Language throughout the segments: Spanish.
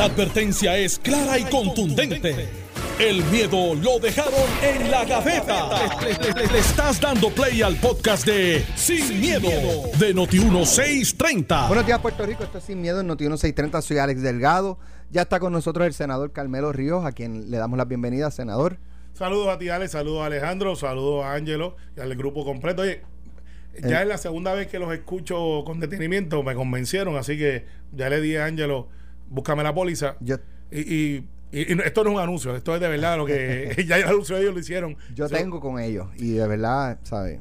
La advertencia es clara y contundente. El miedo lo dejaron en la gaveta. Le, le- le estás dando play al podcast de Sin, miedo, de Noti1630. Buenos días, Puerto Rico. Esto es Sin Miedo en Noti 1630. Soy Alex Delgado. Ya está con nosotros el senador Carmelo Ríos, a quien le damos la bienvenida, senador. Saludos a ti, Alex, saludos a Alejandro, saludos a Ángelo y al grupo completo. Oye, ya Eh. es la segunda vez que los escucho con detenimiento, me convencieron, así que ya le dije a Ángelo, búscame la póliza. Yo, Y, y- y- y no- esto no es un anuncio, esto es de verdad lo que ya el anuncio ellos lo hicieron. yo So- tengo con ellos y de verdad, ¿sabes?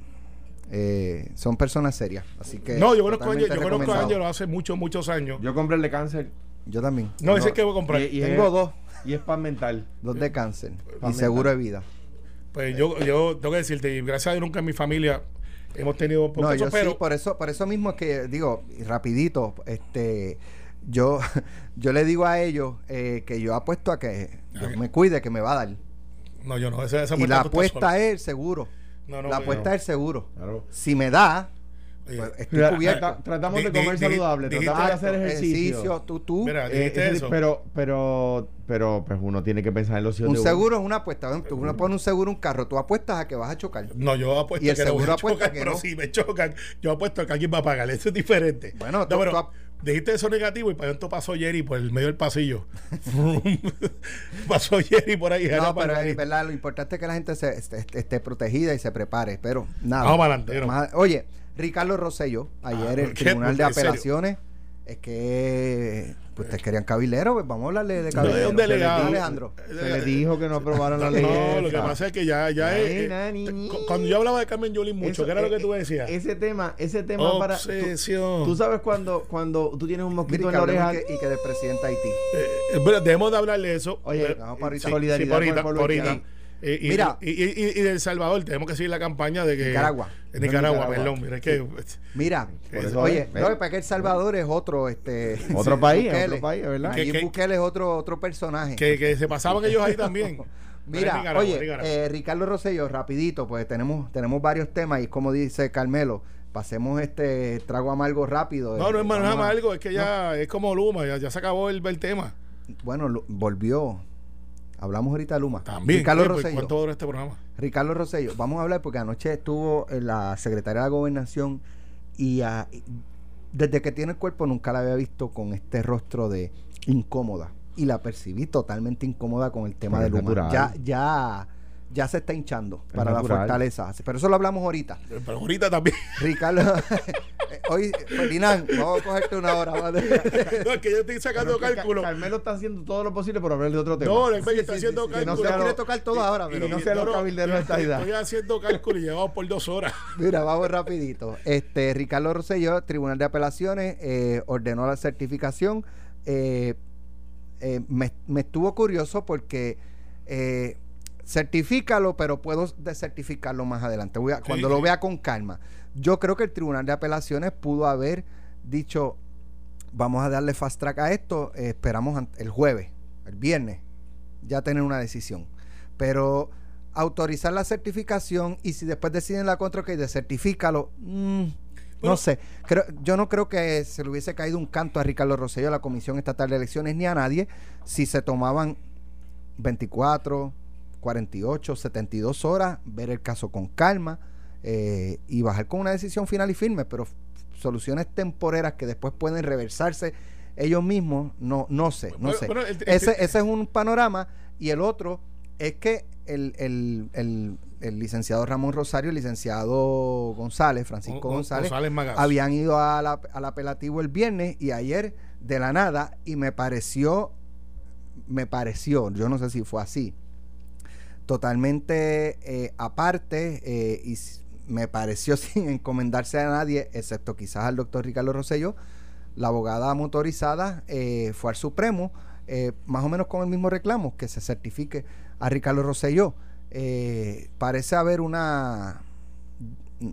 Eh, son personas serias. Así que. No, yo conozco a Ángelo, yo conozco a. Ángelo hace muchos, muchos años. Yo compré el de cáncer. Yo también. No, ese es que voy a comprar. Y, y Tengo es, dos. Y es pan mental. Dos de cáncer. Y seguro de vida. Pues yo, yo tengo que decirte, y gracias a Dios nunca en mi familia hemos tenido No, yo casos, pero sí, por eso, por eso mismo es que digo, rapidito, este, yo, yo le digo a ellos eh, que yo apuesto a que me cuide, que me va a dar. no, yo no, esa, esa Y la tú apuesta es el seguro. No, no, la no. apuesta es el seguro. Claro. Si me da, pues estoy Mira, cubierto. trata- tratamos de comer di- saludable, di- tratamos de hacer ejercicio. tú, tú. Mira, Eh, dijiste ese- eso. pero, pero, pero, pues uno tiene que pensar en los hijos un de uno. seguro es una apuesta. Tú uno pone un seguro a un carro, tú apuestas a que vas a chocar. No, yo apuesto Y el que no voy seguro a apuesta chocar, que pero no. si me chocan, yo apuesto que alguien va a pagar. Eso es diferente. Bueno, no, tú- pero tú dijiste eso negativo y para esto pasó Jerry por el medio del pasillo. pasó Jerry por ahí. No, pero verdad, lo importante es que la gente se, esté, esté protegida y se prepare. Pero nada. Vamos para adelante, oye, Ricardo Rosselló, ayer Ah, el. Tribunal de. Apelaciones, es que pues, ustedes querían cabilero, pues vamos a hablarle de No, cabilero. un delegado. Alejandro. Se le dijo que no aprobaron la ley. No, lo que pasa es que ya, ya es. eh. Cuando yo hablaba de Carmen Yulín mucho, ¿qué era lo eh, que tú decías? Ese tema, ese tema para. Tú, Obsesión. tú sabes cuando, cuando tú tienes un mosquito en la oreja. y que, presidente Haití. Eh, debemos de hablarle de eso. Oye, vamos para Solidaridad Eh, y, Mira. y, y, y- y de El Salvador tenemos que seguir la campaña de que Nicaragua. en Nicaragua, Nicaragua. perdón mira es que Mira, Por eso oye, es, no, para que El Salvador es otro, este, Otro país, Bukele. otro país, ¿verdad? Que- que- Bukele es otro, otro personaje. que, que se pasaban ellos ahí también Mira, Nicaragua, oye, Nicaragua. eh, Ricardo Rosello, rapidito, pues tenemos, tenemos varios temas y como dice Carmelo, pasemos este trago amargo rápido. no, no Eh, es más vamos nada a- algo, es que ya es como Luma, ya, ya se acabó el, el tema. Bueno, lo- volvió. Hablamos ahorita de Luma. También. Ricardo Oye, pues, Rosello. ¿Cuánto dura este programa? Ricardo Rosello, vamos a hablar porque anoche estuvo eh, la secretaria de la gobernación y y desde que tiene el cuerpo nunca la había visto con este rostro de incómoda y la percibí totalmente incómoda con el tema Pero de Luma. natural. Ya, ya, ya se está hinchando Es para la fortaleza. Pero eso lo hablamos ahorita. Pero ahorita también. Ricardo, eh, hoy, Ferdinand, vamos a cogerte una hora. ¿vale? no, es que yo estoy sacando Pero cálculo. Ca- Carmelo está haciendo todo lo posible por hablar de otro tema. No, es que Sí, está sí, haciendo sí, sí, cálculo. no quiere lo- tocar todo ahora, pero no sea los cabilderos de esta edad. Estoy haciendo cálculo y llevamos por dos horas. Mira, vamos rapidito. Este Ricardo Rosselló, Tribunal de Apelaciones, eh, ordenó la certificación. Eh, eh, me, me estuvo curioso porque eh, certifícalo, pero puedo desertificarlo más adelante. Voy a- cuando sí. lo vea con calma. Yo creo que el Tribunal de Apelaciones pudo haber dicho, vamos a darle fast track a esto, eh, esperamos el jueves, el viernes, ya tener una decisión. Pero autorizar la certificación y si después deciden la contra que desertifícalo, mm, Bueno. no sé. Creo, yo no creo que se le hubiese caído un canto a Ricardo Rosselló, a la Comisión Estatal de Elecciones, ni a nadie, si se tomaban 24, 48, 72 horas, ver el caso con calma eh, y bajar con una decisión final y firme, pero soluciones temporeras que después pueden reversarse ellos mismos, no, no sé, no Bueno, sé. bueno, el- el- ese, ese es un panorama y el otro es que el, el- el- el licenciado Ramón Rosario, el licenciado González, Francisco Gon- González, habían ido a la- al apelativo el viernes y ayer de la nada y me pareció, me pareció, yo no sé si fue así, totalmente eh, aparte eh, y me pareció sin encomendarse a nadie, excepto quizás al doctor Ricardo Rosselló, la abogada motorizada eh, fue al Supremo, más o menos con el mismo reclamo, que se certifique a Ricardo Rosselló. Parece haber una mm,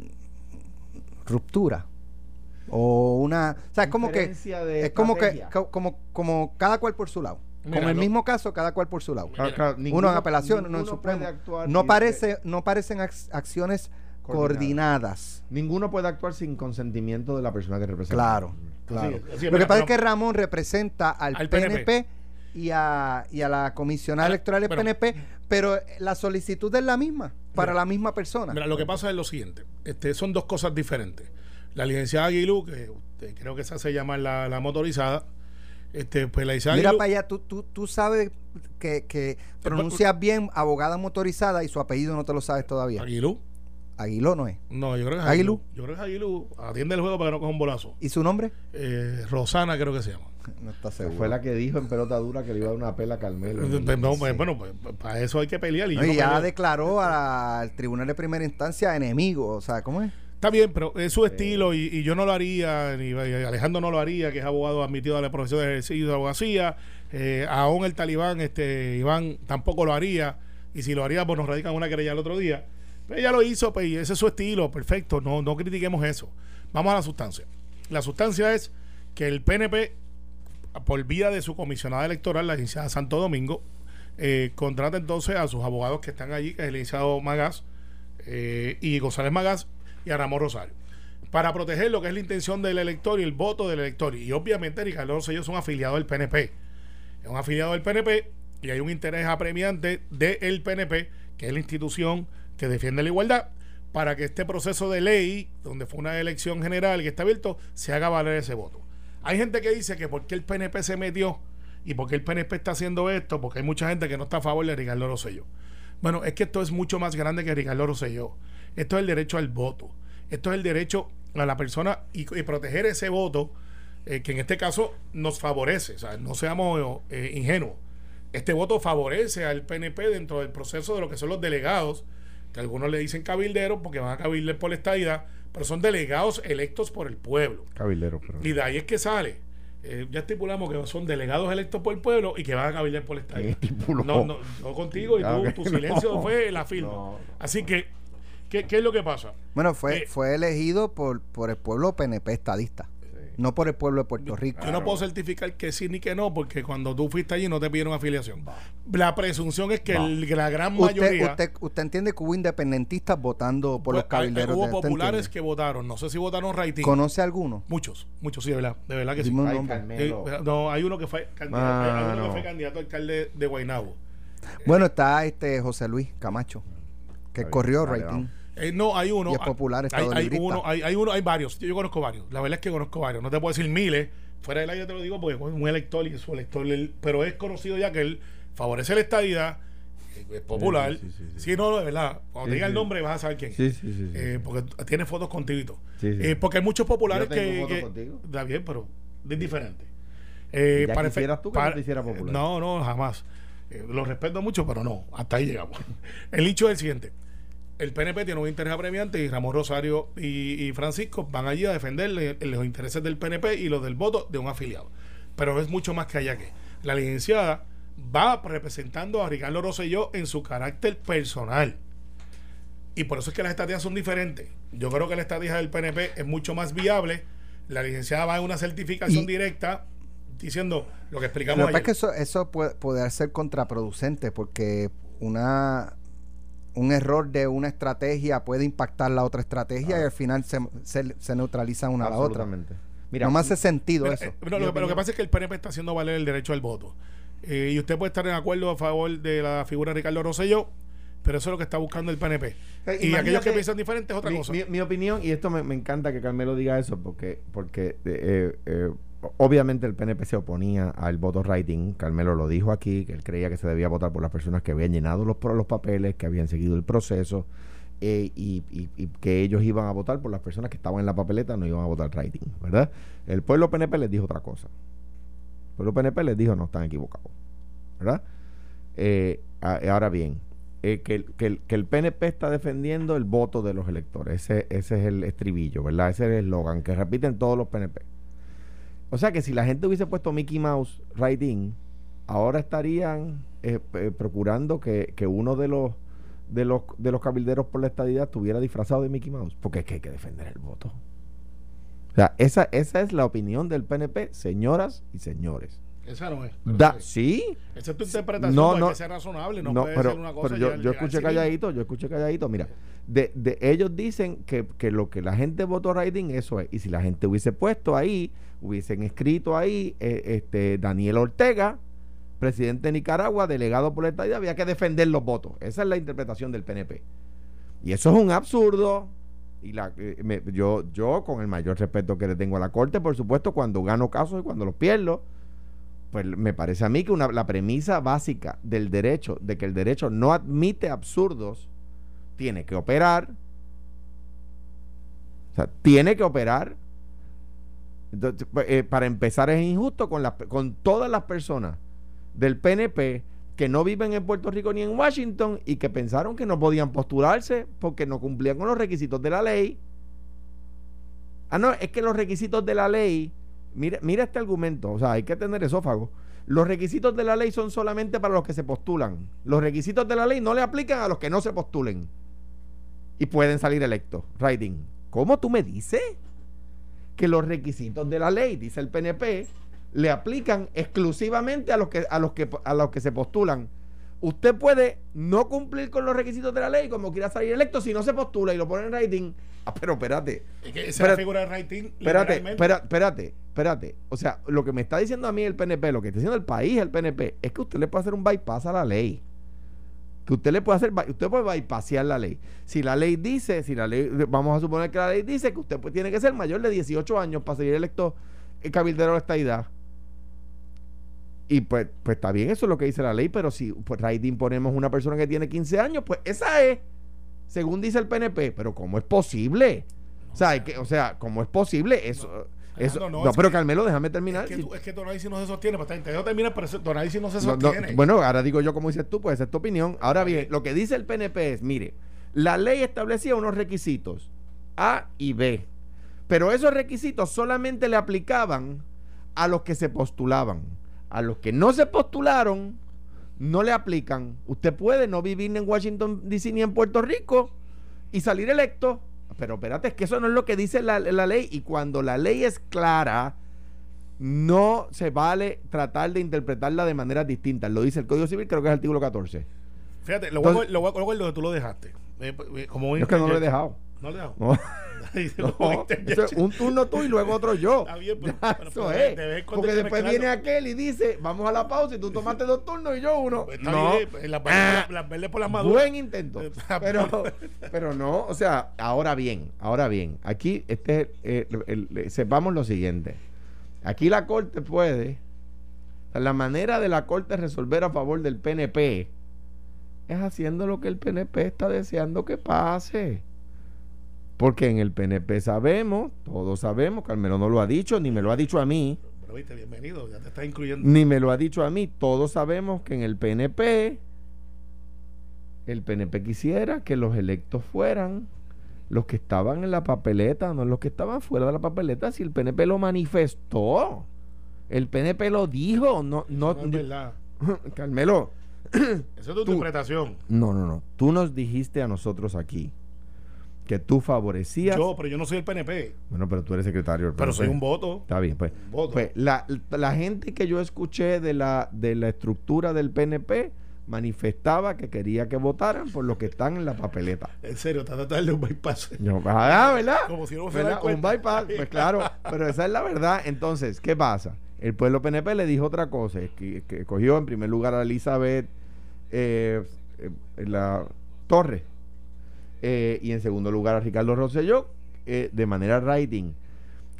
ruptura o una o sea es como que es como que como como cada cual por su lado Mira, con el lo- mismo caso cada cual por su lado Claro, claro, uno ninguno- en apelación uno en supremo no parece no parecen ac- acciones coordinadas, Ninguno puede actuar sin consentimiento de la persona que representa. claro claro Así es, así es. lo que Mira, pasa es que Ramón representa al, Al PNP, PNP. y a, y a la comisionada electoral del. PNP, pero la solicitud es la misma, para Mira, la misma persona. Mira, lo que pasa es lo siguiente. Este, son dos cosas diferentes. La licenciada Aguilú, que usted creo que se hace llamar la, la motorizada, este, pues la licenciada Mira para allá, tú, tú, tú sabes que, que pronuncias bien abogada motorizada y su apellido no te lo sabes todavía. Aguilú. Aguiló no es. No, yo creo que es Aguilú. Yo creo que es Aguilú. Atiende el juego para que no coja un bolazo. ¿Y su nombre? Eh, Rosana creo que se llama. No está seguro. Fue la que dijo en pelota dura que le iba a dar una pela a Carmelo. Pues, no, pues, Bueno, pues, pues, para eso hay que pelear. Y No, y no ya peleo. declaró al tribunal de primera instancia enemigo. O sea, ¿cómo es? Está bien, pero es su estilo y, y yo no lo haría, ni Alejandro no lo haría, que es abogado admitido a la profesión de ejercicio de abogacía. Eh, aún el talibán, este Iván, tampoco lo haría. Y si lo haría, pues nos radican una querella el otro día. Pero ella lo hizo, pues y ese es su estilo, perfecto. No, no critiquemos eso. Vamos a la sustancia. La sustancia es que el PNP, por vía de su comisionada electoral, la licenciada Santo Domingo, eh, contrata entonces a sus abogados que están allí, que es el licenciado Magas eh, y González Magas y a Ramón Rosario, para proteger lo que es la intención del elector y el voto del elector. Y obviamente Ricardo Rosselló es un afiliado del PNP. Es un afiliado del PNP y hay un interés apremiante del PNP, que es la institución que defiende la igualdad, para que este proceso de ley, donde fue una elección general que está abierto, se haga valer ese voto. Hay gente que dice que porque el PNP se metió y porque el PNP está haciendo esto, porque hay mucha gente que no está a favor de Ricardo Rosselló. Bueno, es que esto es mucho más grande que Ricardo Rosselló. Esto es el derecho al voto. Esto es el derecho a la persona y, y proteger ese voto, eh, que en este caso nos favorece. O sea, no seamos eh, ingenuos. Este voto favorece al PNP dentro del proceso de lo que son los delegados, que algunos le dicen cabilderos porque van a cabilder por la estadidad, pero son delegados electos por el pueblo. Cabildero, pero. Y de ahí es que sale. Eh, ya estipulamos que son delegados electos por el pueblo y que van a cabildear por el ¿Quién estadidad. estipuló? No, no, yo contigo y Claro tú, tu no. silencio fue la firma. No, no. Así que, ¿qué, qué es lo que pasa? Bueno, fue, Eh, fue elegido por, por el pueblo PNP estadista, no por el pueblo de Puerto Rico. Yo no puedo certificar que sí ni que no, porque cuando tú fuiste allí no te pidieron afiliación. La presunción es que el- la gran Usted, mayoría. usted, usted entiende que hubo independentistas votando por pues, los cabilderos. hay- hubo de- ¿usted populares que votaron. No sé si votaron rating. ¿Conoce alguno? Muchos, muchos, sí, de verdad. De verdad que sí. Dime Ay. Eh, no, hay uno que fue candidato, hay uno que Mano. fue candidato a alcalde de Guaynabo. Bueno, está este José Luis Camacho, que bien, corrió dale, rating. Eh, no, hay uno. Y es popular, hay, estado hay uno, hay, hay uno, hay varios. Yo, yo conozco varios. La verdad es que conozco varios. No te puedo decir miles. Fuera del aire te lo digo porque es un elector y su elector. pero es conocido ya que él favorece la estadidad, eh, es popular. Sí, sí, sí, sí. Sí, no, de verdad. Cuando Sí, te diga el nombre vas a saber quién es. Sí, sí, sí. sí. Eh, porque tiene fotos contigo. Eh, porque hay muchos populares Yo tengo que, fotos que- contigo. Está bien, pero es diferente. Eh, Ya para quisieras tú que para- no te hiciera popular. No, no, jamás. Eh, lo respeto mucho, pero no. Hasta ahí llegamos. El hecho es el siguiente. El PNP tiene un interés apremiante y Ramón Rosario y, y Francisco van allí a defender los intereses del PNP y los del voto de un afiliado. Pero es mucho más que allá que. La licenciada va representando a Ricardo Rosselló en su carácter personal. Y por eso es que las estrategias son diferentes. Yo creo que la estrategia del PNP es mucho más viable. La licenciada va en una certificación Y- directa diciendo lo que explicamos Lo que pasa es que eso, eso puede, puede ser contraproducente porque una un error de una estrategia puede impactar la otra estrategia Ah. y al final se, se, se neutralizan una a la otra. Mira, no me hace sentido Mira, eso. eh, pero lo, pero lo que pasa es que el PNP está haciendo valer el derecho al voto. Eh, y usted puede estar en acuerdo a favor de la figura de Ricardo Rosselló, pero eso es lo que está buscando el PNP. Eh, y aquellos que piensan diferente es otra mi, cosa. mi- mi opinión, y esto me, me encanta que Carmelo diga eso, porque, porque eh, eh, obviamente el PNP se oponía al voto writing. Carmelo lo dijo aquí, que él creía que se debía votar por las personas que habían llenado los, los papeles, que habían seguido el proceso, eh, y, y- que ellos iban a votar por las personas que estaban en la papeleta, no iban a votar writing, ¿verdad? El pueblo PNP les dijo otra cosa. El pueblo PNP les dijo, no, están equivocados, ¿verdad? Eh, ahora bien, eh, que, el- que, el, que el PNP está defendiendo el voto de los electores. Ese, ese es el estribillo, ¿verdad? Ese es el eslogan que repiten todos los PNP. O sea que si la gente hubiese puesto Mickey Mouse right in, ahora estarían eh, eh, procurando que, que uno de los de los de los cabilderos por la estadidad estuviera disfrazado de Mickey Mouse, porque es que hay que defender el voto. O sea, esa, esa es la opinión del PNP, señoras y señores. Esa no es. Da, sí. Esa es tu interpretación, No, no, no. hay que ser razonable, no, no, puede pero, ser una cosa pero yo, yo escuché calladito, yo escuché calladito, mira, de, de ellos dicen que, que lo que la gente votó writing, eso es, y si la gente hubiese puesto ahí, hubiesen escrito ahí, eh, este Daniel Ortega, presidente de Nicaragua, delegado por la estadía, había que defender los votos. Esa es la interpretación del PNP. Y eso es un absurdo. Y la, eh, yo, yo, con el mayor respeto que le tengo a la Corte, por supuesto, cuando gano casos y cuando los pierdo, pues me parece a mí que una, la premisa básica del derecho, de que el derecho no admite absurdos, tiene que operar. O sea, tiene que operar. Entonces, pues, eh, para empezar, es injusto con, con todas las personas del PNP que no viven en Puerto Rico ni en Washington y que pensaron que no podían postularse porque no cumplían con los requisitos de la ley. Ah, no, es que los requisitos de la ley, mira, mira este argumento, o sea, hay que tener esófago. Los requisitos de la ley son solamente para los que se postulan. Los requisitos de la ley no le aplican a los que no se postulen. Y pueden salir electos. Writing. ¿Cómo tú me dices? Que los requisitos de la ley, dice el PNP, le aplican exclusivamente a los que a los que a los que se postulan. Usted puede no cumplir con los requisitos de la ley como quiera salir electo si no se postula y lo pone en rating. Ah, pero espérate. Es que esa espérate, la figura de rating. Espérate, espérate, espérate, espérate. O sea, lo que me está diciendo a mí el PNP, lo que está diciendo el país, el PNP, es que usted le puede hacer un bypass a la ley. Que usted le puede hacer, usted puede bypassear la ley. Si la ley dice, si la ley, vamos a suponer que la ley dice que usted pues, tiene que ser mayor de 18 años para ser electo el cabildero de esta edad y pues, pues está bien, eso es lo que dice la ley, pero si pues rating ponemos una persona que tiene 15 años, pues esa es, según dice el PNP, pero ¿cómo es posible? o sea, que, o sea, ¿cómo es posible eso? eso no, pero Carmelo, déjame terminar. Es que, tú, es que no se sostiene, pues, te terminar, pero análisis no se sostiene. bueno, ahora digo yo como dices tú, pues esa es tu opinión. Ahora bien, lo que dice el PNP es, mire, la ley establecía unos requisitos, A y B, pero esos requisitos solamente le aplicaban a los que se postulaban a los que no se postularon, no le aplican. Usted puede no vivir en Washington DC ni en Puerto Rico y salir electo. Pero espérate, es que eso no es lo que dice la, ley. Y cuando la ley es clara, no se vale tratar de interpretarla de manera distinta. Lo dice el Código Civil, creo que es el artículo 14. Fíjate, lo, voy, lo, voy, lo que tú lo dejaste. Eh, eh, como es que no lo he dejado. No lo he dejado. un turno tú y luego otro yo. eso es. Porque después viene aquel y dice, vamos a la pausa y tú tomaste dos turnos y yo uno. Pues no. las, verdes, por las maduras. Buen intento. pero, pero no, o sea, ahora bien, ahora bien, aquí este, eh, sepamos lo siguiente. Aquí la Corte puede, la manera de la Corte resolver a favor del PNP es haciendo lo que el PNP está deseando que pase. Porque en el PNP sabemos, todos sabemos, Carmelo no lo ha dicho, ni me lo ha dicho a mí. Pero viste, bienvenido, ya te está incluyendo. Ni me lo ha dicho a mí, todos sabemos que en el PNP, el PNP quisiera que los electos fueran los que estaban en la papeleta, no los que estaban fuera de la papeleta, si el PNP lo manifestó. El PNP lo dijo, no, no, no es verdad. Carmelo. Eso es tu interpretación. No, no, no. Tú nos dijiste a nosotros aquí que tú favorecías. Yo, pero yo no soy el PNP. Bueno, pero tú eres secretario Pero soy un voto. Está bien, pues. pues la, la, gente que yo escuché de la, de la estructura del PNP manifestaba que quería que votaran por los que están en la papeleta. En serio, está tratando de darle un bypass. ah, ¿verdad? Como si no fuera un bypass, pues claro, pero esa es la verdad. Entonces, ¿qué pasa? El pueblo PNP le dijo otra cosa, que, que cogió en primer lugar a Elizabeth eh, eh la Torre eh, y en segundo lugar a Ricardo Rosselló eh, de manera writing.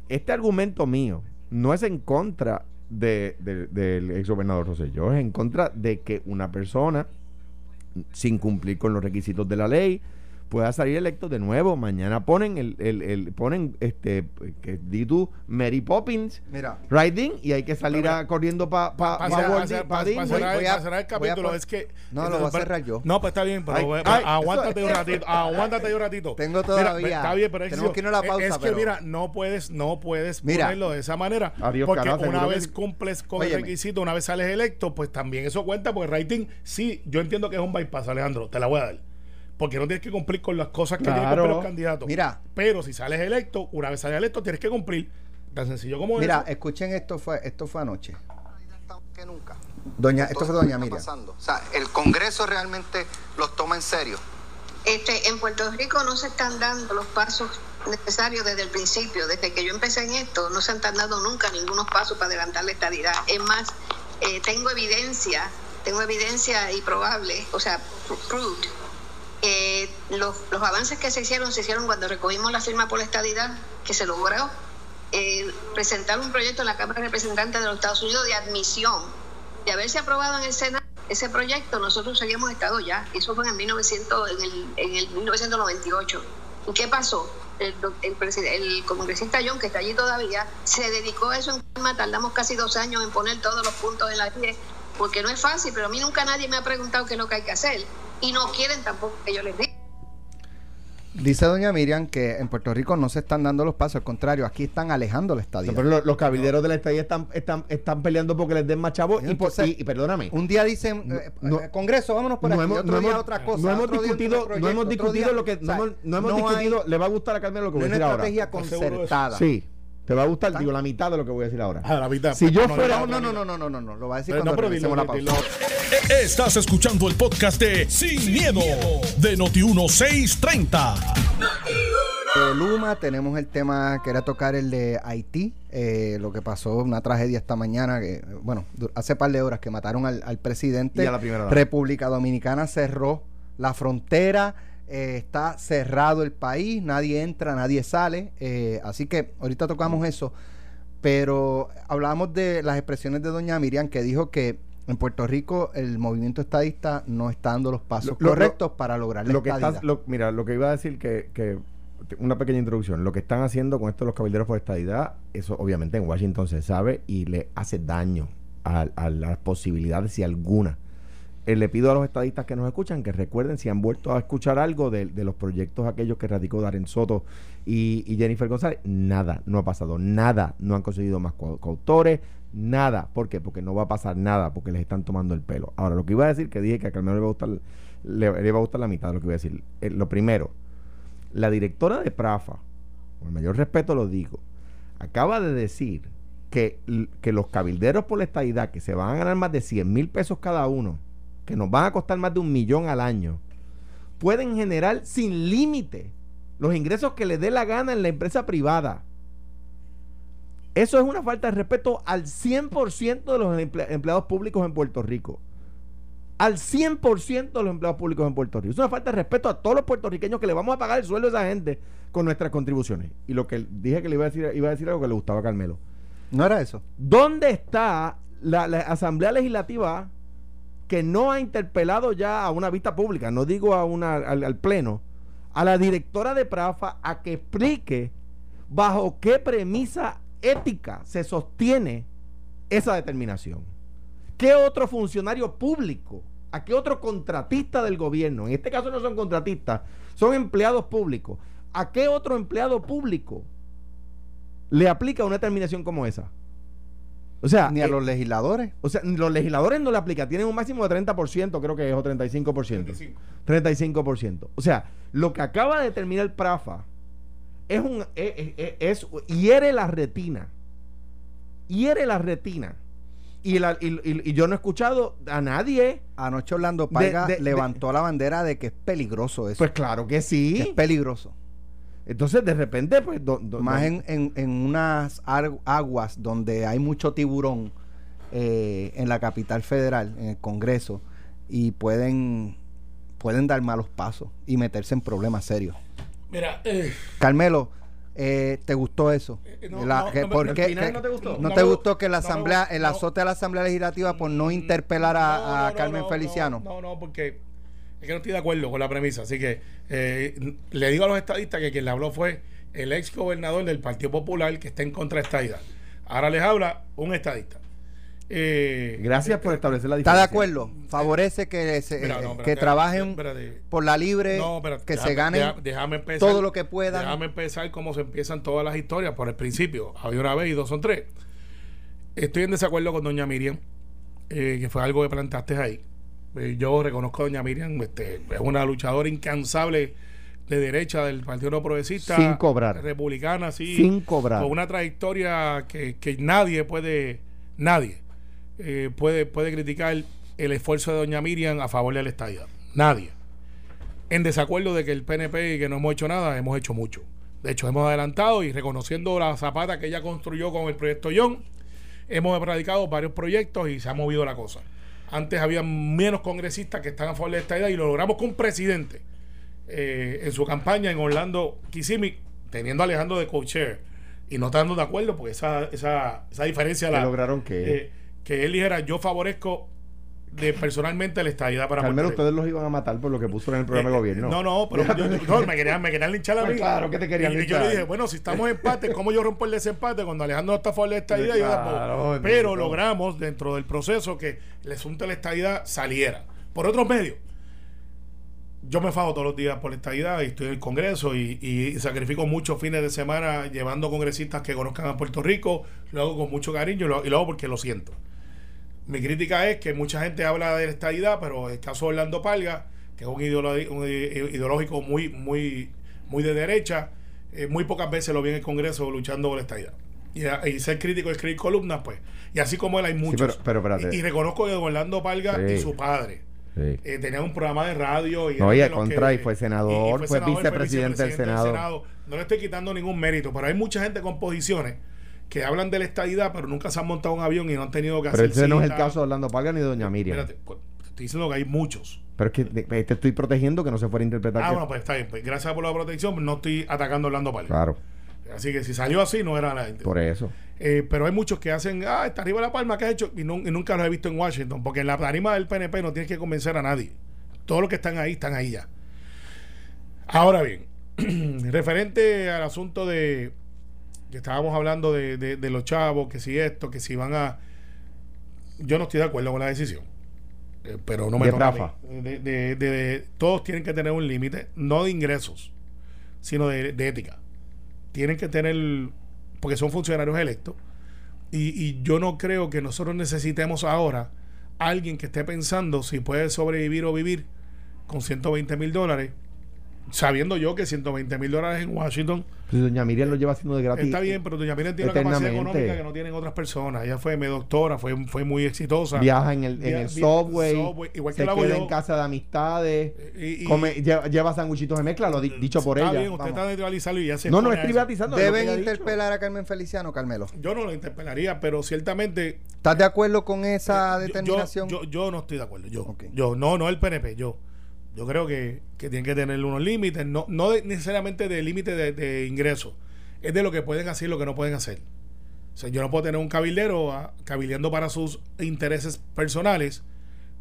Este argumento mío no es en contra de, del ex gobernador Rosselló, es en contra de que una persona, sin cumplir con los requisitos de la ley, pueda salir electo de nuevo. Mañana ponen el, el, el ponen este que di tú Mary Poppins Mira. riding y hay que salir a, corriendo para pa, pa, pa, cerrar el capítulo. es que no lo voy a cerrar yo. No, pues está bien, pero aguántate un ratito, aguántate un ratito. Tengo todavía. está bien, pero es Tenemos que ir a la pausa, es que mira, no puedes no puedes ponerlo de esa manera porque una vez cumples con el requisito, una vez sales electo, pues también eso cuenta porque rating sí, yo entiendo que es un bypass, Alejandro, te la voy a dar porque no tienes que cumplir con las cosas que tienen que cumplir los candidatos. Mira. Pero si sales electo, una vez sales electo, tienes que cumplir. Tan sencillo como Mira, escuchen esto fue esto fue anoche. Que nunca. Doña, esto fue doña Miriam. O sea, el Congreso realmente los toma en serio. Este, en Puerto Rico no se están dando los pasos necesarios desde el principio. Desde que yo empecé en esto, no se han dado nunca ningunos pasos para adelantar la estadidad. Es más, eh, tengo evidencia, tengo evidencia y probable, o sea, proved, eh, los, los avances que se hicieron se hicieron cuando recogimos la firma por la estadidad, que se logró eh, presentar un proyecto en la Cámara de Representantes de los Estados Unidos de admisión, de haberse aprobado en el Senado ese proyecto, nosotros habíamos estado ya, eso fue en, 1900, en, el, en el 1998. ¿Y qué pasó? El, el, el, congresista John, que está allí todavía, se dedicó a eso en calma, tardamos casi dos años en poner todos los puntos en la 10, porque no es fácil, pero a mí nunca nadie me ha preguntado qué es lo que hay que hacer, y no quieren tampoco que yo les diga. Dice doña Miriam que en Puerto Rico no se están dando los pasos, al contrario, aquí están alejando la estadía. No, pero los, los cabilderos de la estadía están, están, están peleando porque les den más chavos. Y, y- y perdóname. Un día dicen, eh, no- eh, Congreso, vámonos por no aquí, hemos, otro no día hemos- otra cosa. no hemos discutido, no hemos discutido día- lo que o sea, no hemos, no hemos no hay- discutido, le va a gustar a Carmen lo que no voy a decir una ahora. estrategia ¿Estás seguro de eso? concertada. Sí, te va a gustar, digo, la mitad de lo que voy a decir ahora. A la mitad. Si yo No, fuera- No, no, no, no, no, no, no, no, lo va a decir Pero cuando no, pero regresemos dilo, la pausa. dilo. Estás escuchando el podcast de Sin, miedo, de Noti1630. De Luma tenemos el tema, quería tocar el de Haití, eh, lo que pasó, una tragedia esta mañana, que bueno, hace par de horas que mataron al, al presidente. Y a la primera. República Dominicana cerró la frontera, eh, está cerrado el país, nadie entra, nadie sale, eh, así que ahorita tocamos eso, pero hablábamos de las expresiones de doña Miriam que dijo que en Puerto Rico el movimiento estadista no está dando los pasos Lo- lo- correctos para lograr la lo que estás, lo- mira, lo que iba a decir que, que una pequeña introducción. Lo que están haciendo con esto los caballeros por estadidad, eso obviamente en Washington se sabe y le hace daño a, a las posibilidades, si alguna. Eh, le pido a los estadistas que nos escuchan que recuerden si han vuelto a escuchar algo de, los proyectos aquellos que radicó Darren Soto y, Jennifer González. Nada, no ha pasado nada. No han conseguido más co- coautores, nada. ¿Por qué? Porque no va a pasar nada, porque les están tomando el pelo. Ahora, lo que iba a decir, que dije que a Carmelo le va a gustar, le, va a gustar la mitad de lo que iba a decir. Eh, lo primero, la directora de Prafa, con el mayor respeto lo digo, acaba de decir que, que los cabilderos por la estadidad, que se van a ganar más de 100 mil pesos cada uno, que nos van a costar más de un millón al año, pueden generar sin límite los ingresos que les dé la gana en la empresa privada. Eso es una falta de respeto al 100% de los emple- empleados públicos en Puerto Rico. Al 100% de los empleados públicos en Puerto Rico. Es una falta de respeto a todos los puertorriqueños que le vamos a pagar el sueldo a esa gente con nuestras contribuciones. Y lo que dije que le iba a decir, iba a decir algo que le gustaba a Carmelo. ¿No era eso? ¿Dónde está la, la Asamblea Legislativa que no ha interpelado ya a una vista pública, no digo a una, al, al Pleno, a la directora de Prafa a que explique bajo qué premisa ética se sostiene esa determinación? ¿Qué otro funcionario público, a qué otro contratista del gobierno, en este caso no son contratistas, son empleados públicos, a qué otro empleado público le aplica una determinación como esa? O sea, Ni a eh, los legisladores. o sea, los legisladores no le aplican, tienen un máximo de 30%, creo que es, o 35%. 35%. O sea, lo que acaba de determinar Prafa es un es, es- es- hiere la retina. Hiere la retina. Y, la- y- y- y yo no he escuchado a nadie. Anoche Orlando Paiga de- de- levantó la bandera de que es peligroso eso. Pues claro que que es sí. peligroso. Entonces, de repente, pues. do- do- Más en, en- en unas aguas donde hay mucho tiburón eh, en la capital federal, en el Congreso, y pueden, pueden dar malos pasos y meterse en problemas serios. Mira, eh, Carmelo, eh, ¿te gustó eso? Eh, no, La- no, que- no, ¿por ¿al qué- final que- no te gustó? ¿No No te me gustó que la asamblea, el no. azote de la asamblea legislativa por no Mm, interpelar a, a Carmen no, Feliciano? No, no, porque que no estoy de acuerdo con la premisa. Así que eh, le digo a los estadistas que quien le habló fue el ex gobernador del Partido Popular que está en contra de esta idea. Ahora les habla un estadista. Eh, Gracias por establecer la ¿Está diferencia. de acuerdo? ¿Favorece que, se- Mira, no, eh, espérate, que trabajen espérate. por la libre, No, espérate, que déjame- se ganen deja- déjame empezar, todo lo que puedan? Déjame empezar como se empiezan todas las historias por el principio. Había una vez y dos son tres. Estoy en desacuerdo con doña Miriam, eh, que fue algo que plantaste ahí. Eh, yo reconozco a doña Miriam, este, es una luchadora incansable de derecha del Partido No Progresista. Sin cobrar. Republicana, sí. Sin cobrar. Con una trayectoria que, que nadie puede, nadie eh, puede, puede criticar el esfuerzo de doña Miriam a favor de la estadía. Nadie. En desacuerdo de que el PNP y que no hemos hecho nada, hemos hecho mucho. De hecho, hemos adelantado y reconociendo la zapata que ella construyó con el proyecto John, hemos erradicado varios proyectos y se ha movido la cosa. Antes había menos congresistas que están a favor de esta idea y lo logramos con un presidente eh, en su campaña en Orlando Kissimmee, teniendo a Alejandro de co-chair y no estando de acuerdo, porque esa, esa, esa diferencia la lograron que? eh, que él dijera yo favorezco de personalmente la estadidad para Carmelo, Puerto Rico". ustedes los iban a matar por lo que puso en el programa de Eh, gobierno. No, no, pero yo, no, me querían, me querían linchar a mí. Pues claro que te querían y, y yo linchar. le dije, bueno, si estamos en empate, ¿cómo yo rompo el desempate cuando Alejandro no está a favor de esta idea? Yo Claro, tampoco. bendito. pero logramos dentro del proceso que el asunto de la estadidad saliera. Por otros medios. Yo me fago todos los días por la estadidad y estoy en el Congreso y, y sacrifico muchos fines de semana llevando congresistas que conozcan a Puerto Rico. Lo hago con mucho cariño y lo, y lo hago porque lo siento. Mi crítica es que mucha gente habla de la estadidad, pero el caso de Orlando Palga, que es un, ideológico muy, muy, muy de derecha, eh, muy pocas veces lo vi en el Congreso luchando por la estadidad. Y, ser crítico y escribir columnas, pues. Y así como él hay muchos. pero- pero espérate. y, y reconozco que Orlando Palga y su padre Sí. eh, tenían un programa de radio. Y No, y contra, que- y fue senador, fue vicepresidente del Senado. No le estoy quitando ningún mérito, pero hay mucha gente con posiciones que hablan de la estadidad, pero nunca se han montado un avión y no han tenido que Pero hacer ese no es el caso de Orlando Palga ni de Doña Miriam. Espérate, pues, te estoy diciendo que hay muchos. Pero es que te, te estoy protegiendo que no se fuera a interpretar. Ah, que- bueno, pues está bien. Pues, gracias por la protección, no estoy atacando a Orlando Palma. Claro, Así que si salió así, no era la por eso. Eh, pero hay muchos que hacen, ah, está arriba la palma que ha hecho, y, y nunca los he visto en Washington, porque en la tarima del PNP no tienes que convencer a nadie. Todos los que están ahí, están ahí ya. Ahora bien, referente al asunto de estábamos hablando de, de- de los chavos, que si esto, que si van a... Yo no estoy de acuerdo con la decisión, eh, pero no me De toca. De, de- de- todos tienen que tener un límite, no de ingresos, sino de, de ética. Tienen que tener, porque son funcionarios electos, y, y yo no creo que nosotros necesitemos ahora alguien que esté pensando si puede sobrevivir o vivir con 120 mil dólares, sabiendo yo que 120 mil dólares en Washington Pues Doña Miriam lo lleva haciendo de gratis. está bien, pero doña Miriam tiene una capacidad económica que no tienen otras personas. Ella fue mi doctora, fue, fue muy exitosa. Viaja en el, en Via- el subway, subway, igual que se hago queda yo. en casa de amistades, Y- y- come, lleva, lleva sanguchitos de mezcla, lo di- dicho por está ella. bien, usted Vamos. está de trivializarlo y ya se no, no es privatizando. ¿Deben interpelar a Carmen Feliciano, Carmelo? Yo no lo interpelaría, pero ciertamente ¿Estás de acuerdo con esa Yo- determinación? Yo, yo, yo no estoy de acuerdo. Yo, yo no, no el PNP. Yo, yo creo que, que tienen que tener unos límites, no, no necesariamente de límite de, de ingresos, es de lo que pueden hacer y lo que no pueden hacer. O sea, yo no puedo tener un cabildero ah, cabildeando para sus intereses personales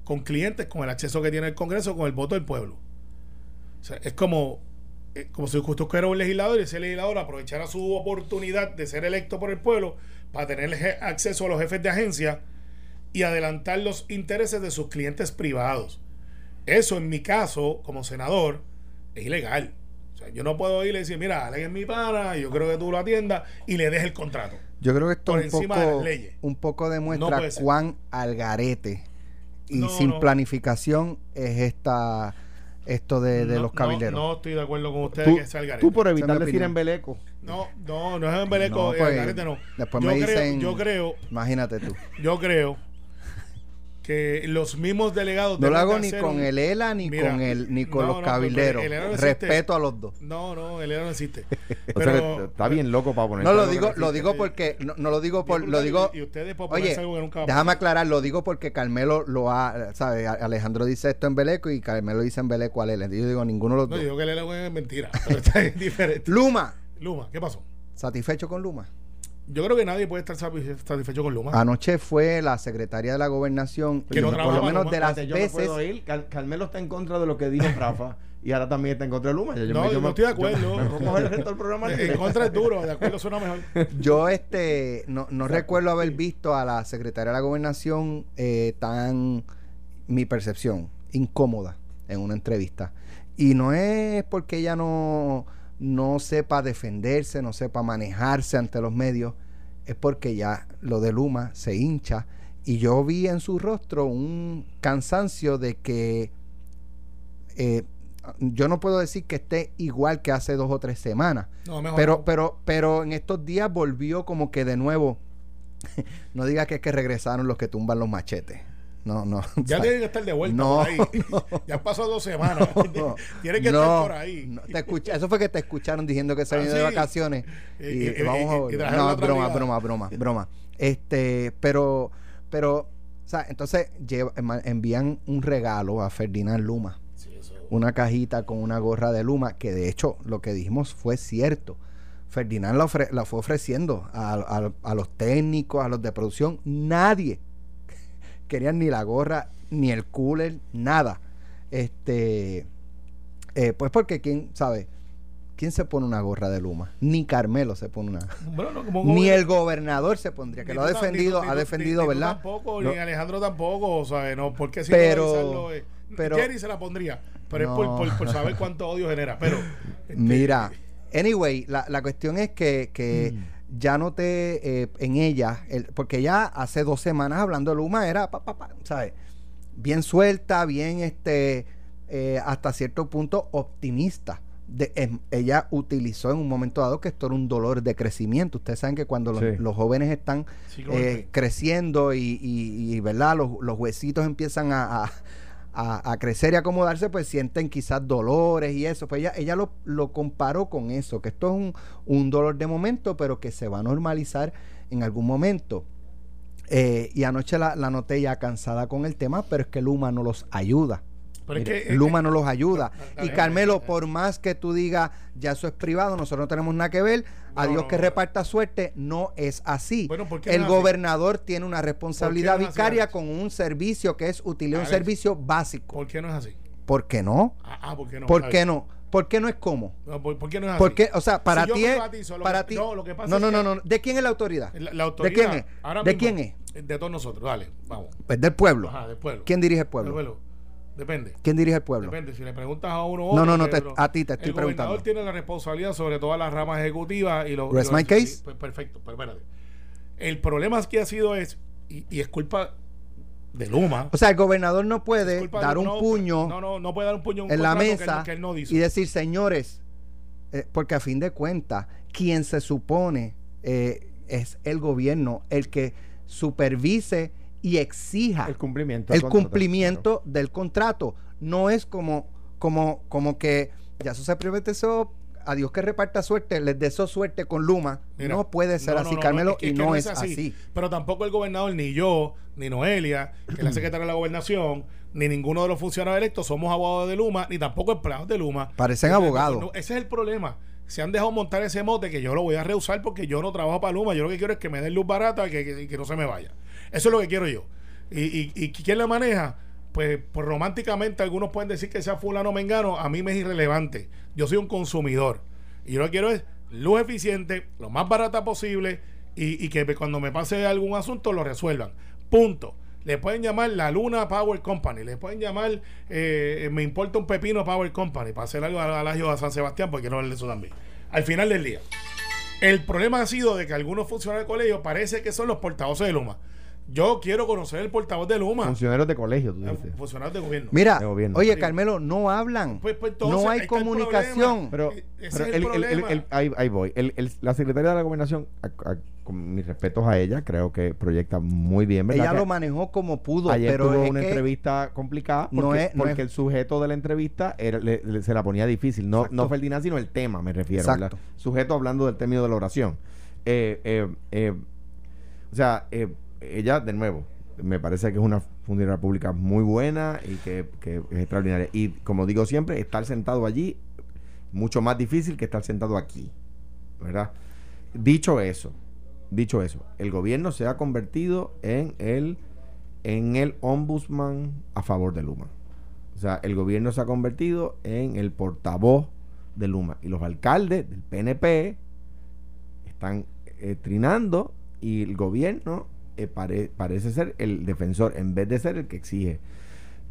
con clientes, con el acceso que tiene el Congreso, con el voto del pueblo. O sea, es como, eh, como si usted fuera un legislador y ese legislador aprovechara su oportunidad de ser electo por el pueblo para tener acceso a los jefes de agencia y adelantar los intereses de sus clientes privados. Eso en mi caso, como senador, es ilegal. O sea, yo no puedo ir y decir, mira, Alex es mi pana, yo creo que tú lo atiendas y le des el contrato. Yo creo que esto por un encima de poco, las leyes. un poco No demuestra ser. cuán algarete y No, sin no. planificación es esta esto de, de No, los no- cabilderos. No, estoy de acuerdo con ustedes Tú, que salga tú por es evitar decir embeleco. No, no, no es en Beleco, No, eh, pues, Algarete no. después yo me creo, dicen- yo creo, Imagínate tú. yo creo que los mismos delegados No lo hago ni con un- el ELA ni Mira, con el ni con no, los no, cabilderos. ELA no existe. Respeto a los dos. No, no, el ELA no existe. O sea, Pero- que está bien loco para poner. No lo digo, lo digo porque no, no lo digo por lo digo y- y ustedes Oye, déjame aclarar, lo digo porque Carmelo lo ha, ¿sabes? Alejandro dice esto en Beleco y Carmelo dice en Beleco a Lela. Yo digo ninguno de los No, dos. digo que el ELA es mentira, pero está diferente. Luma, Luma, ¿qué pasó? ¿satisfecho con Luma? Yo creo que nadie puede estar satisfe- satisfecho con Luma. Anoche fue la secretaria de la gobernación Que no por lo menos Luma. de las yo no veces puedo ir. Car- Carmelo está en contra de lo que dijo Rafa y ahora también está en contra de Luma. Yo, No, me- yo no estoy de yo acuerdo. Me, el resto del programa. en contra es duro, de acuerdo suena mejor. yo este no, no recuerdo haber visto a la secretaria de la gobernación eh, tan mi percepción incómoda en una entrevista y no es porque ella no no sepa defenderse no sepa manejarse ante los medios es porque ya lo de Luma se hincha y yo vi en su rostro un cansancio de que eh, yo no puedo decir que esté igual que hace dos o tres semanas No, mejor. pero, pero, pero en estos días volvió como que de nuevo. no diga que es que regresaron los que tumban los machetes. No, no. Ya o sea, tiene que estar de vuelta no, por ahí. Ya pasado dos semanas. tiene que estar no, por ahí. no, te escucha, eso fue que te escucharon diciendo que se Ah, venía de sí. vacaciones. Y- Y, y- y- vamos a y- No, broma, broma, broma, broma. Este, pero, pero, o sea, entonces lleva- envían un regalo a Ferdinand Luma. Sí, eso. Una cajita con una gorra de Luma, que de hecho lo que dijimos fue cierto. Ferdinand la, ofre- la fue ofreciendo a, a- a los técnicos, a los de producción. Nadie querían ni la gorra, ni el cooler, nada. Este, eh, pues porque quién sabe, quién se pone una gorra de Luma, ni Carmelo se pone una, Bueno, no, como- ni el gobernador se pondría, que Ni lo ha defendido, ni ha ni defendido, ni ¿verdad? tampoco, Lo- ni Alejandro tampoco, ¿sabes? No, porque si Pero- eh, pero- Jerry se la pondría, pero No. es por, por, por saber cuánto odio genera. Pero, este, Mira, anyway, la, la cuestión es que, que ya noté eh, en ella, el- porque ya hace dos semanas hablando de Luma era, pa, pa, pa, ¿sabes? Bien suelta, bien, este, eh, hasta cierto punto optimista. De, em, ella utilizó en un momento dado que esto era un dolor de crecimiento. Ustedes saben que cuando los, Sí. los jóvenes están Sí, eh, creciendo y, y- y, ¿verdad? Los, los huesitos empiezan a, a- a- crecer y acomodarse, pues sienten quizás dolores y eso. Pues ella, ella lo, comparó con eso, que esto es un, un dolor de momento, pero que se va a normalizar en algún momento. Eh, y anoche la, la noté ya cansada con el tema, pero es que Luma no los ayuda. Pero es Mire, que- es Luma que- no los ayuda. Y Carmelo, eh, por más que tú digas, ya eso es privado, nosotros no tenemos nada que ver, a Dios no, que reparta suerte, no es así. Bueno, ¿por qué El no es así? gobernador tiene una responsabilidad ¿Por qué no es así, vicaria con un servicio que es utilizar un servicio básico. ¿Por qué no es así? ¿Por qué no? Ah, ah, ¿por qué no? ¿Por qué no? ¿Por qué no es como? No, ¿por, por qué no es así? O sea, para Si ti Para ti. no, lo que pasa no, es no, que- no, no. ¿De quién es la autoridad? La, la ¿De quién es? ¿De mismo, quién es? De todos nosotros, dale, vamos. Pues del pueblo. Ajá, del pueblo. ¿Quién dirige el pueblo? pueblo. Depende. ¿Quién dirige el pueblo? Depende, si le preguntas a uno o No, otro, no, no, te- pero a ti te estoy El gobernador preguntando. tiene la responsabilidad sobre todas las ramas ejecutivas y lo. Rest my case. pues, perfecto, pero espérate. El problema que ha sido es, y, y es culpa de Luma. O sea, el gobernador no puede dar un no, puño No, no, no puede dar un puño un en la contrato que él mesa no- que él no hizo. y decir, señores, eh, porque a fin de cuentas, quien se supone eh, es el gobierno, el que supervise y exija El cumplimiento. el del contrato, cumplimiento del contrato. No es como, como, como que ya eso se privatizó, a Dios que reparta suerte, les deseo suerte con Luma. Mira, no puede ser no, así, no, no, Carmelo, es que- y no, es así. Pero tampoco el gobernador, ni yo, ni Noelia, que es la secretaria de la gobernación, ni ninguno de los funcionarios electos somos abogados de Luma, ni tampoco empleados de Luma. Parecen abogados. ese es el problema. Se han dejado montar ese mote que yo lo voy a rehusar porque yo no trabajo para Luma. Yo lo que quiero es que me den luz barata y que, que- y que no se me vaya. Eso es lo que quiero yo. ¿Y, y, quién la maneja? Pues, pues románticamente algunos pueden decir que sea fulano mengano. A mí me es irrelevante. Yo soy un consumidor. Y yo lo que quiero es luz eficiente, lo más barata posible y, y que cuando me pase algún asunto lo resuelvan. Punto. Le pueden llamar la Luna Power Company, le pueden llamar eh, Me importa un pepino Power Company para hacer algo a la a San Sebastián, porque quiero hablar eso también. Al final del día, el problema ha sido de que algunos funcionarios del colegio parece que son los portavoces de Luma. Yo quiero conocer el portavoz de Luma, Funcionarios de colegio, tú eh, dices. funcionarios de gobierno. Mira, de gobierno. oye. Carmelo, no hablan. Pues- pues entonces, no hay comunicación. Pero, ese pero es el el- el- el- problema. el- ahí, ahí voy. El- el- la secretaria de la gobernación, a- a- con mis respetos a ella, creo que proyecta muy bien. ¿verdad? Ella Que lo manejó como pudo, Ayer pero tuvo es una que entrevista complicada porque, no es- no porque es- el sujeto de la entrevista era- le- le- se la ponía difícil. No, Exacto. no Ferdinand, sino el tema, me refiero. Exacto. Sujeto hablando del término de la oración. Eh, eh, eh, o sea, eh, ella, de nuevo, me parece que es una funcionaria pública muy buena y que, que es extraordinaria. Y como digo siempre, estar sentado allí, mucho más difícil que estar sentado aquí. ¿Verdad? Dicho eso, dicho eso, el gobierno se ha convertido en el, en el ombudsman a favor de Luma. O sea, el gobierno se ha convertido en el portavoz de Luma. Y los alcaldes del PNP están eh, trinando y el gobierno eh, pare- parece ser el defensor en vez de ser el que exige.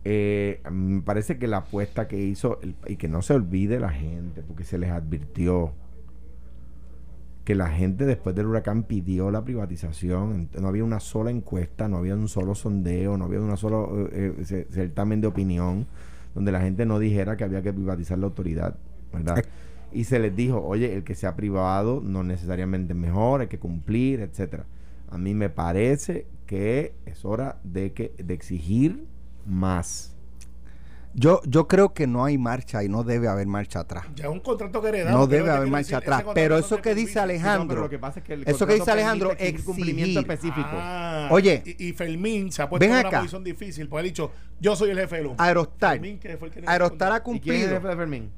Eh, me parece que la apuesta que hizo, el- y que no se olvide la gente, porque se les advirtió que la gente después del huracán pidió la privatización, no había una sola encuesta, no había un solo sondeo, no había un solo eh, eh, ce- certamen de opinión donde la gente no dijera que había que privatizar la autoridad, ¿verdad? Y se les dijo, oye, el que sea privado no necesariamente es mejor, hay que cumplir, etcétera. A mí me parece que es hora de que de exigir más. Yo, yo creo que no hay marcha y no debe haber marcha atrás. Ya es un contrato que heredamos. No es debe haber marcha decir. atrás. Pero eso que dice Alejandro, No, que pasa es que el eso que dice Alejandro, exigir cumplimiento específico. Ah, Oye. y, y Fermín se ha puesto en acá. una posición difícil, porque ha dicho, yo soy el jefe de Luma. Aerostar. Fermín, que fue el que Aerostar ha ¿Y quién es el cumplido. jefe de Fermín?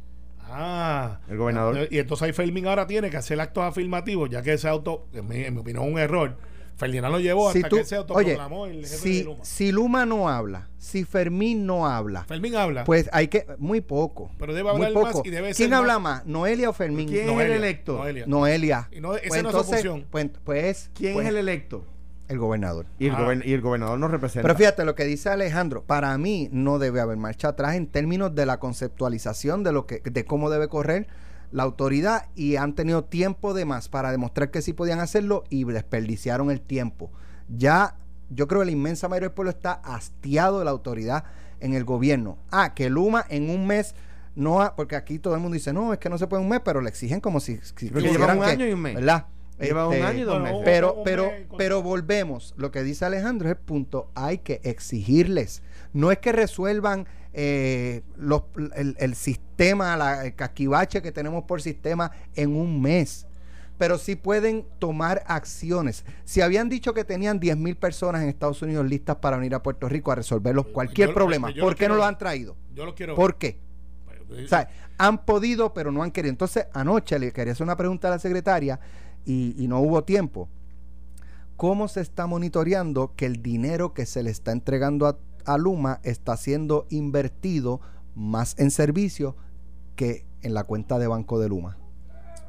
Ah. El gobernador. Y entonces ahí Fermín ahora tiene que hacer actos afirmativos, ya que ese auto, en mi, en mi opinión, es un error. Ferdinand lo llevó Si hasta tú- que él se oye, autoproclamó el jefe de si, Luma. si Luma no habla, si Fermín no habla, Fermín habla. pues hay que, muy poco. Pero debe hablar más poco. y debe ¿Quién ser habla más- más? ¿Noelia o Fermín? ¿Quién es Noelia, el electo? Noelia. Noelia. Y no- esa Pues no es su entonces, función. Pues, pues, ¿Quién pues, es el electo? el gobernador. Y el, Ah. gobern- y el gobernador nos representa. Pero fíjate lo que dice Alejandro, para mí no debe haber marcha atrás en términos de la conceptualización de lo que de cómo debe correr la autoridad y han tenido tiempo de más para demostrar que sí podían hacerlo y desperdiciaron el tiempo. Ya yo creo que la inmensa mayoría del pueblo está hastiado de la autoridad en el gobierno. Ah, que Luma en un mes no ha, porque aquí todo el mundo dice, "No, es que no se puede un mes", pero le exigen como si, si lleva un que- año y un mes. ¿verdad? Lleva un Este, año y dos meses. pero, pero, pero volvemos. Lo que dice Alejandro es el punto. Hay que exigirles. No es que resuelvan eh, los- el, el sistema, la, el casquivache que tenemos por sistema en un mes. Pero sí pueden tomar acciones. Si habían dicho que tenían 10 mil personas en Estados Unidos listas para venir a Puerto Rico a resolver cualquier yo- problema, yo ¿por qué no lo han traído? Yo lo quiero. ¿Por qué? O sea, han podido, pero no han querido. Entonces, anoche le quería hacer una pregunta a la secretaria y, y no hubo tiempo. ¿Cómo se está monitoreando que el dinero que se le está entregando a, a Luma está siendo invertido más en servicio que en la cuenta de banco de Luma?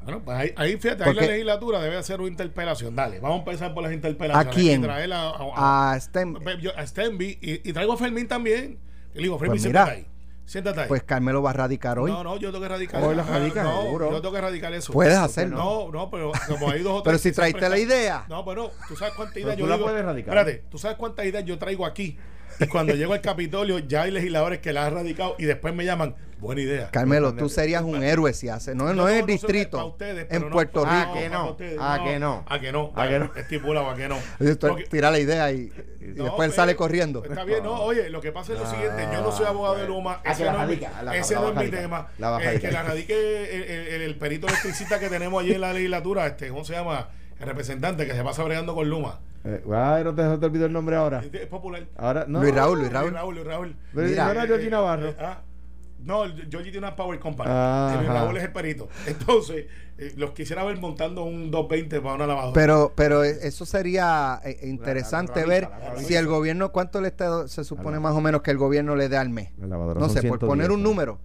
Bueno, pues ahí, ahí fíjate, ahí la legislatura debe hacer una interpelación. Dale, vamos a empezar por las interpelaciones. ¿A quién? Y traer a, a- A Stem- a- yo- a Stenby y, y traigo a Fermín también. Y le digo, Fermín, Pues siéntate mira, ahí. Siéntate ahí. pues Carmelo va a radicar hoy. no, no, yo tengo que radicar Hoy lo radica, no, seguro. Yo tengo que radicar eso. Puedes hacerlo. No, no, pero como hay dos o tres. Pero si traiste la idea. No, pero tú sabes cuántas ideas tú yo la digo- puedes radicar. Espérate, tú sabes cuántas ideas yo traigo aquí. Y cuando llego al Capitolio ya hay legisladores que las han radicado y después me llaman, buena idea. Carmelo, tú serías un héroe si haces. No, no, es el sé, para distrito. ustedes, en no- Puerto Ah, Rico. que no. para ustedes, Ah, que no. A que no. Ah, que no. Estipulado a que no. Esto es Porque- Tira la idea y, y no, después él pues, sale corriendo. Está bien, no, oye, lo que pasa es lo siguiente, yo no soy abogado de Luma, Ah, ese que la no, es mi- radica, la- ese la no es mi radica, tema. la Eh, que la radique el, el- el- el perito electricista que tenemos allí en la legislatura, este, ¿cómo se llama? El representante que se pasa bregando con Luma. Eh, ay, no te, te olvido el nombre ahora. Es popular. Ahora, no. Luis Raúl, Luis Luis Raúl. Raúl, Luis Raúl. Pero Mira. no era Georgie Navarro. Ah, no, Georgie tiene una Power Company. Ajá. Y Luis Raúl es el perito. Entonces, eh, los quisiera ver montando un 220 para una lavadora. Pero, pero eso sería eh, interesante la ver la si el gobierno, ¿cuánto le está, se supone más o menos que el gobierno le dé al mes? No sé, por 110, poner un ¿no? número.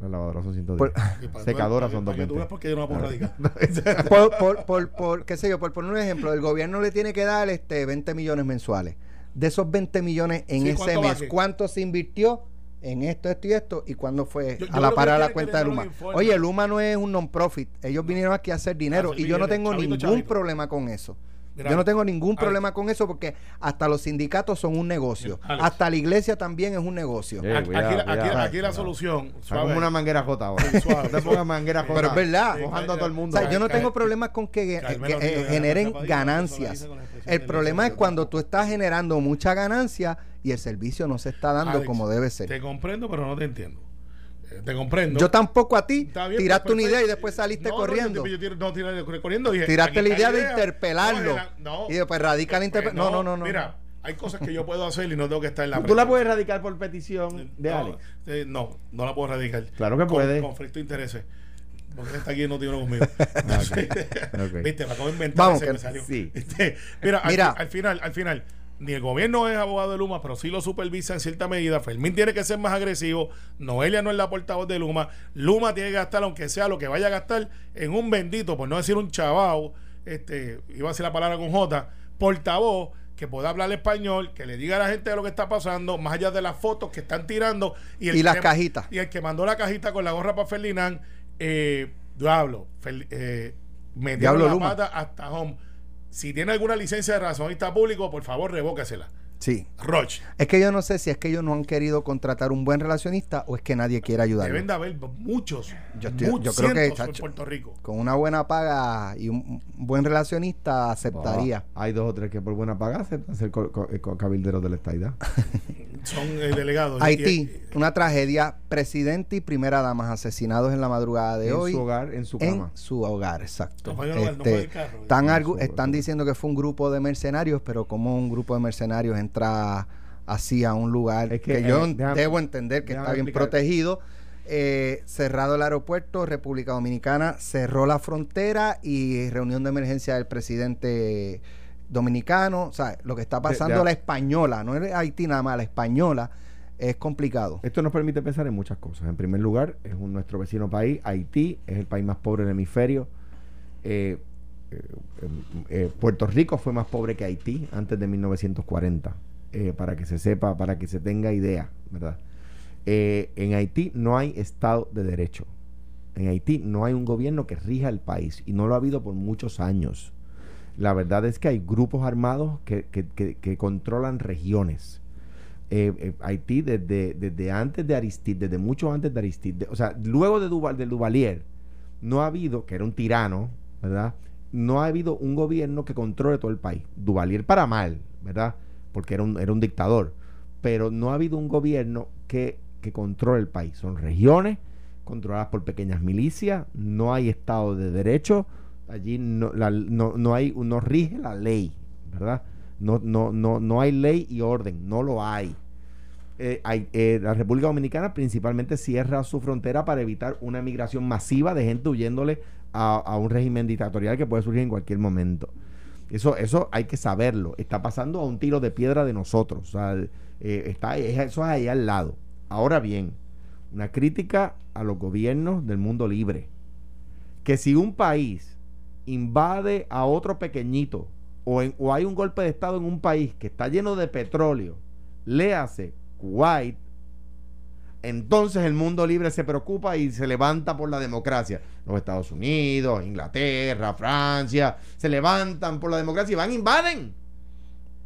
Las lavadoras son 110. Por- para- son para que tú 220. veas por qué yo no la puedo radicar. por, por, por, por, qué sé yo, por poner un ejemplo, el gobierno le tiene que dar este 20 millones mensuales. De esos 20 millones en Sí, ese ¿cuánto va mes, aquí? ¿cuánto se invirtió en esto, esto y esto? ¿Y cuándo fue Yo- yo a la creo que para la cuenta de Luma? Oye, Luma no es un non-profit. Ellos vinieron aquí a hacer dinero Hacer y yo no tengo chavito, ningún chavito. problema con eso. Yo no tengo ningún problema con eso porque hasta los sindicatos son un negocio. Alex. Hasta la iglesia también es un negocio. Eh, Aquí, cuidado, aquí la- aquí- cuidado. aquí la solución. Suave. como una manguera J ahora. Suave. Manguera J. Pero es verdad. Mojando a todo el O mundo. sea, yo no tengo problemas con que, eh, generen ganancias. El problema es cuando tú estás generando mucha ganancia y el servicio no se está dando Alex, como debe ser. Te comprendo, pero no te entiendo. Te comprendo. Yo tampoco a ti. Bien, tiraste pues, una idea y después saliste No, no, corriendo. yo- yo no, tiré corriendo. Dije, Tiraste la idea de interpelarlo. No, no. Y después radica la Pues interpelación. No, no, no, no. Mira, hay cosas que yo puedo hacer y no tengo que estar en la Tú la puedes radicar por petición de no, Alex. eh, no, no la puedo radicar. Claro que Con- puede. Conflicto de intereses. Porque está aquí y no tiene uno conmigo. Viste, me acabo de inventar Vamos, ese que- me salió. sí. Este, mira, al- Mira. Al, final, al final, ni el gobierno es abogado de Luma, pero sí lo supervisa en cierta medida. Fermín tiene que ser más agresivo. Noelia no es la portavoz de Luma. Luma tiene que gastar, aunque sea lo que vaya a gastar, en un bendito, por no decir un chavao, este, iba a decir la palabra con J, portavoz que pueda hablar español, que le diga a la gente de lo que está pasando, más allá de las fotos que están tirando. Y, Y las que- cajitas. Y el que mandó la cajita con la gorra para Ferdinand, eh, diablo, Fel- eh, metió Diablo la Luma. pata hasta home. Si tiene alguna licencia de razonista público, por favor, revóquesela. Sí. Roche. Es que yo no sé si es que ellos no han querido contratar un buen relacionista o es que nadie quiere ayudarlos. Deben de haber muchos. Yo estoy- yo muchos creo que, cientos en chacho, Puerto Rico. Con una buena paga y un buen relacionista aceptaría. Ah, hay dos o tres que por buena paga aceptan ser co- cabilderos de la estadidad. Son eh, delegados. Haití, una tragedia. Presidente y primera dama asesinados en la madrugada de en hoy. su hogar, en su en cama. su hogar, exacto. No en el hogar, no Este, en carro. están, En argu- su- están diciendo que fue un grupo de mercenarios, pero como un grupo de mercenarios entra así a un lugar Es que, que, yo eh, déjame- debo entender que está bien explicar. protegido. Eh, cerrado el aeropuerto, República Dominicana cerró la frontera y reunión de emergencia del presidente dominicano. O sea, lo que está pasando la española, no es Haití nada más, la española es complicado. Esto nos permite pensar en muchas cosas. En primer lugar, es un, nuestro vecino país, Haití, es el país más pobre del hemisferio. Eh, eh, eh, Puerto Rico fue más pobre que Haití antes de 1940, eh, para que se sepa, para que se tenga idea, ¿verdad? En Haití no hay Estado de Derecho. En Haití no hay un gobierno que rija el país y no lo ha habido por muchos años. La verdad es que hay grupos armados que, que- controlan regiones. Haití desde, desde antes de Aristide, desde mucho antes de Aristide, o sea, luego de Duval, del Duvalier, no ha habido, que era un tirano, ¿verdad? No ha habido un gobierno que controle todo el país. Duvalier para mal, ¿verdad? Porque era un, dictador. Pero no ha habido un gobierno que, controle el país. Son regiones controladas por pequeñas milicias, no hay Estado de Derecho, allí no, no, no no rige la ley, ¿verdad? No, no, no, no hay ley y orden, no lo hay. Eh, eh, la República Dominicana principalmente cierra su frontera para evitar una migración masiva de gente huyéndole a, a un régimen dictatorial que puede surgir en cualquier momento. Eso, eso hay que saberlo. Está pasando a un tiro de piedra de nosotros. Eh, está, es- eso es ahí al lado. Ahora bien, una crítica a los gobiernos del mundo libre. Que si un país invade a otro pequeñito o, en- o hay un golpe de Estado en un país que está lleno de petróleo, léase Kuwait, entonces el mundo libre se preocupa y se levanta por la democracia. Los Estados Unidos, Inglaterra, Francia, se levantan por la democracia y van, invaden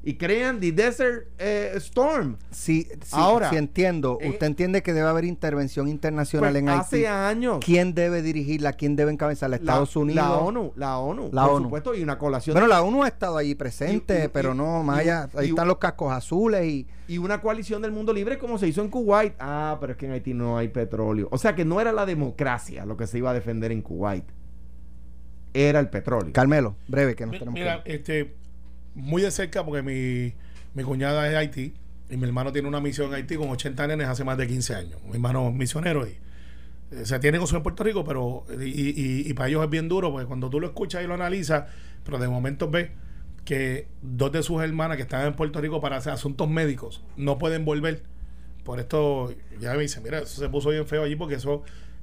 y crean The Desert eh, Storm. Sí, sí, Ahora, sí entiendo. en- Usted entiende que debe haber intervención internacional Pues en hace Haití. años. ¿Quién debe dirigirla? ¿Quién debe encabezarla? La- ¿Estados Unidos? La ONU, la ONU, La por ONU. supuesto, y una colación Bueno, la ONU ha estado allí presente, Y- y- pero y- no, más allá, ahí y- están los cascos azules y... y una coalición del mundo libre como se hizo en Kuwait. Ah, pero es que en Haití no hay petróleo. O sea que no era la democracia lo que se iba a defender en Kuwait. Era el petróleo. Carmelo, breve, que nos Mi- tenemos Mira, que ir. este, muy de cerca porque mi, mi cuñada es de Haití y mi hermano tiene una misión en Haití con 80 nenes hace más de 15 años. Mi hermano es misionero y eh, se tiene negocio en Puerto Rico, pero y, y- para ellos es bien duro porque cuando tú lo escuchas y lo analizas, pero de momento ves que dos de sus hermanas que están en Puerto Rico para hacer asuntos médicos no pueden volver. Por esto ya me dice, mira, eso se puso bien feo allí porque eso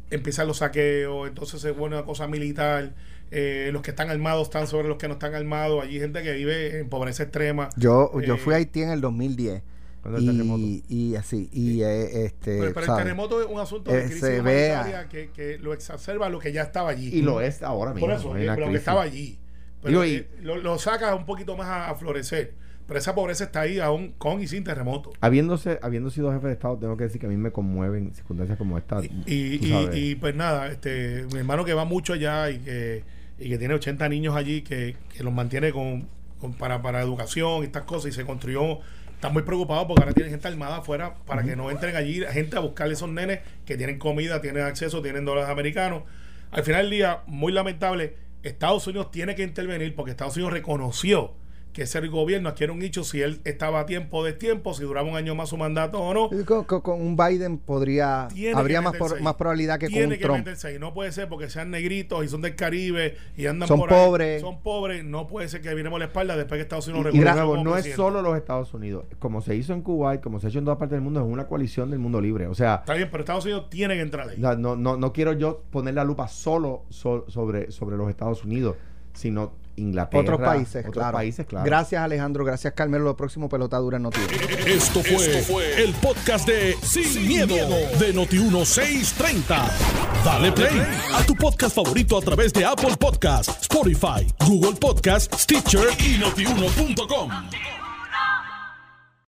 empiezan los saqueos, entonces se pone una cosa militar, eh, los que están armados están sobre los que no están armados, allí hay gente que vive en pobreza extrema. Yo, yo eh, fui a Haití en el 2010 Cuando el terremoto. y, y así, y eh, este... Pero, pero el terremoto es un asunto de Eh, crisis se vea. que, que lo exacerba lo que ya estaba allí. Y lo es ahora mismo. Por eso, una pero que estaba allí. Pero Digo, y- eh, lo, lo saca un poquito más a, a florecer. Pero esa pobreza está ahí aún con y sin terremoto. Habiéndose, habiendo sido jefe de Estado, tengo que decir que a mí me conmueven circunstancias como esta. Y, y, y- y, pues nada, este, mi hermano que va mucho allá y que, y que tiene 80 niños allí que, que los mantiene con, con- para, para educación y estas cosas y se construyó, está muy preocupado porque ahora tienen gente armada afuera para que no entren allí gente a buscarle esos nenes que tienen comida, tienen acceso, tienen dólares americanos. Al final del día, muy lamentable, Estados Unidos tiene que intervenir porque Estados Unidos reconoció que ese gobierno adquiere un nicho si él estaba a tiempo de tiempo, si duraba un año más su mandato o no. Y Con, con- con un Biden podría... Tiene habría más, por- ahí. más probabilidad que con Tiene un que Trump. meterse ahí. No puede ser porque sean negritos y son del Caribe y andan Son por ahí. pobres. Son pobres. No puede ser que viremos la espalda después que Estados Unidos Y de reconozca nuevo, no es presidente. solo los Estados Unidos. Como se hizo en Kuwait, como se ha hecho en todas partes del mundo, es una coalición del mundo libre. O sea, Está bien, pero Estados Unidos tiene que entrar ahí. no, no, no, no quiero yo poner la lupa solo so- sobre, sobre los Estados Unidos, sino Inglaterra. Otros países, otros claro. países, claro. Gracias Alejandro, gracias Carmelo. Lo próximo pelota dura en Noticias. Esto fue, el podcast de Sin, miedo, de Noti1630. Dale play a tu podcast favorito a través de Apple Podcasts, Spotify, Google Podcasts, Stitcher y notiuno.com.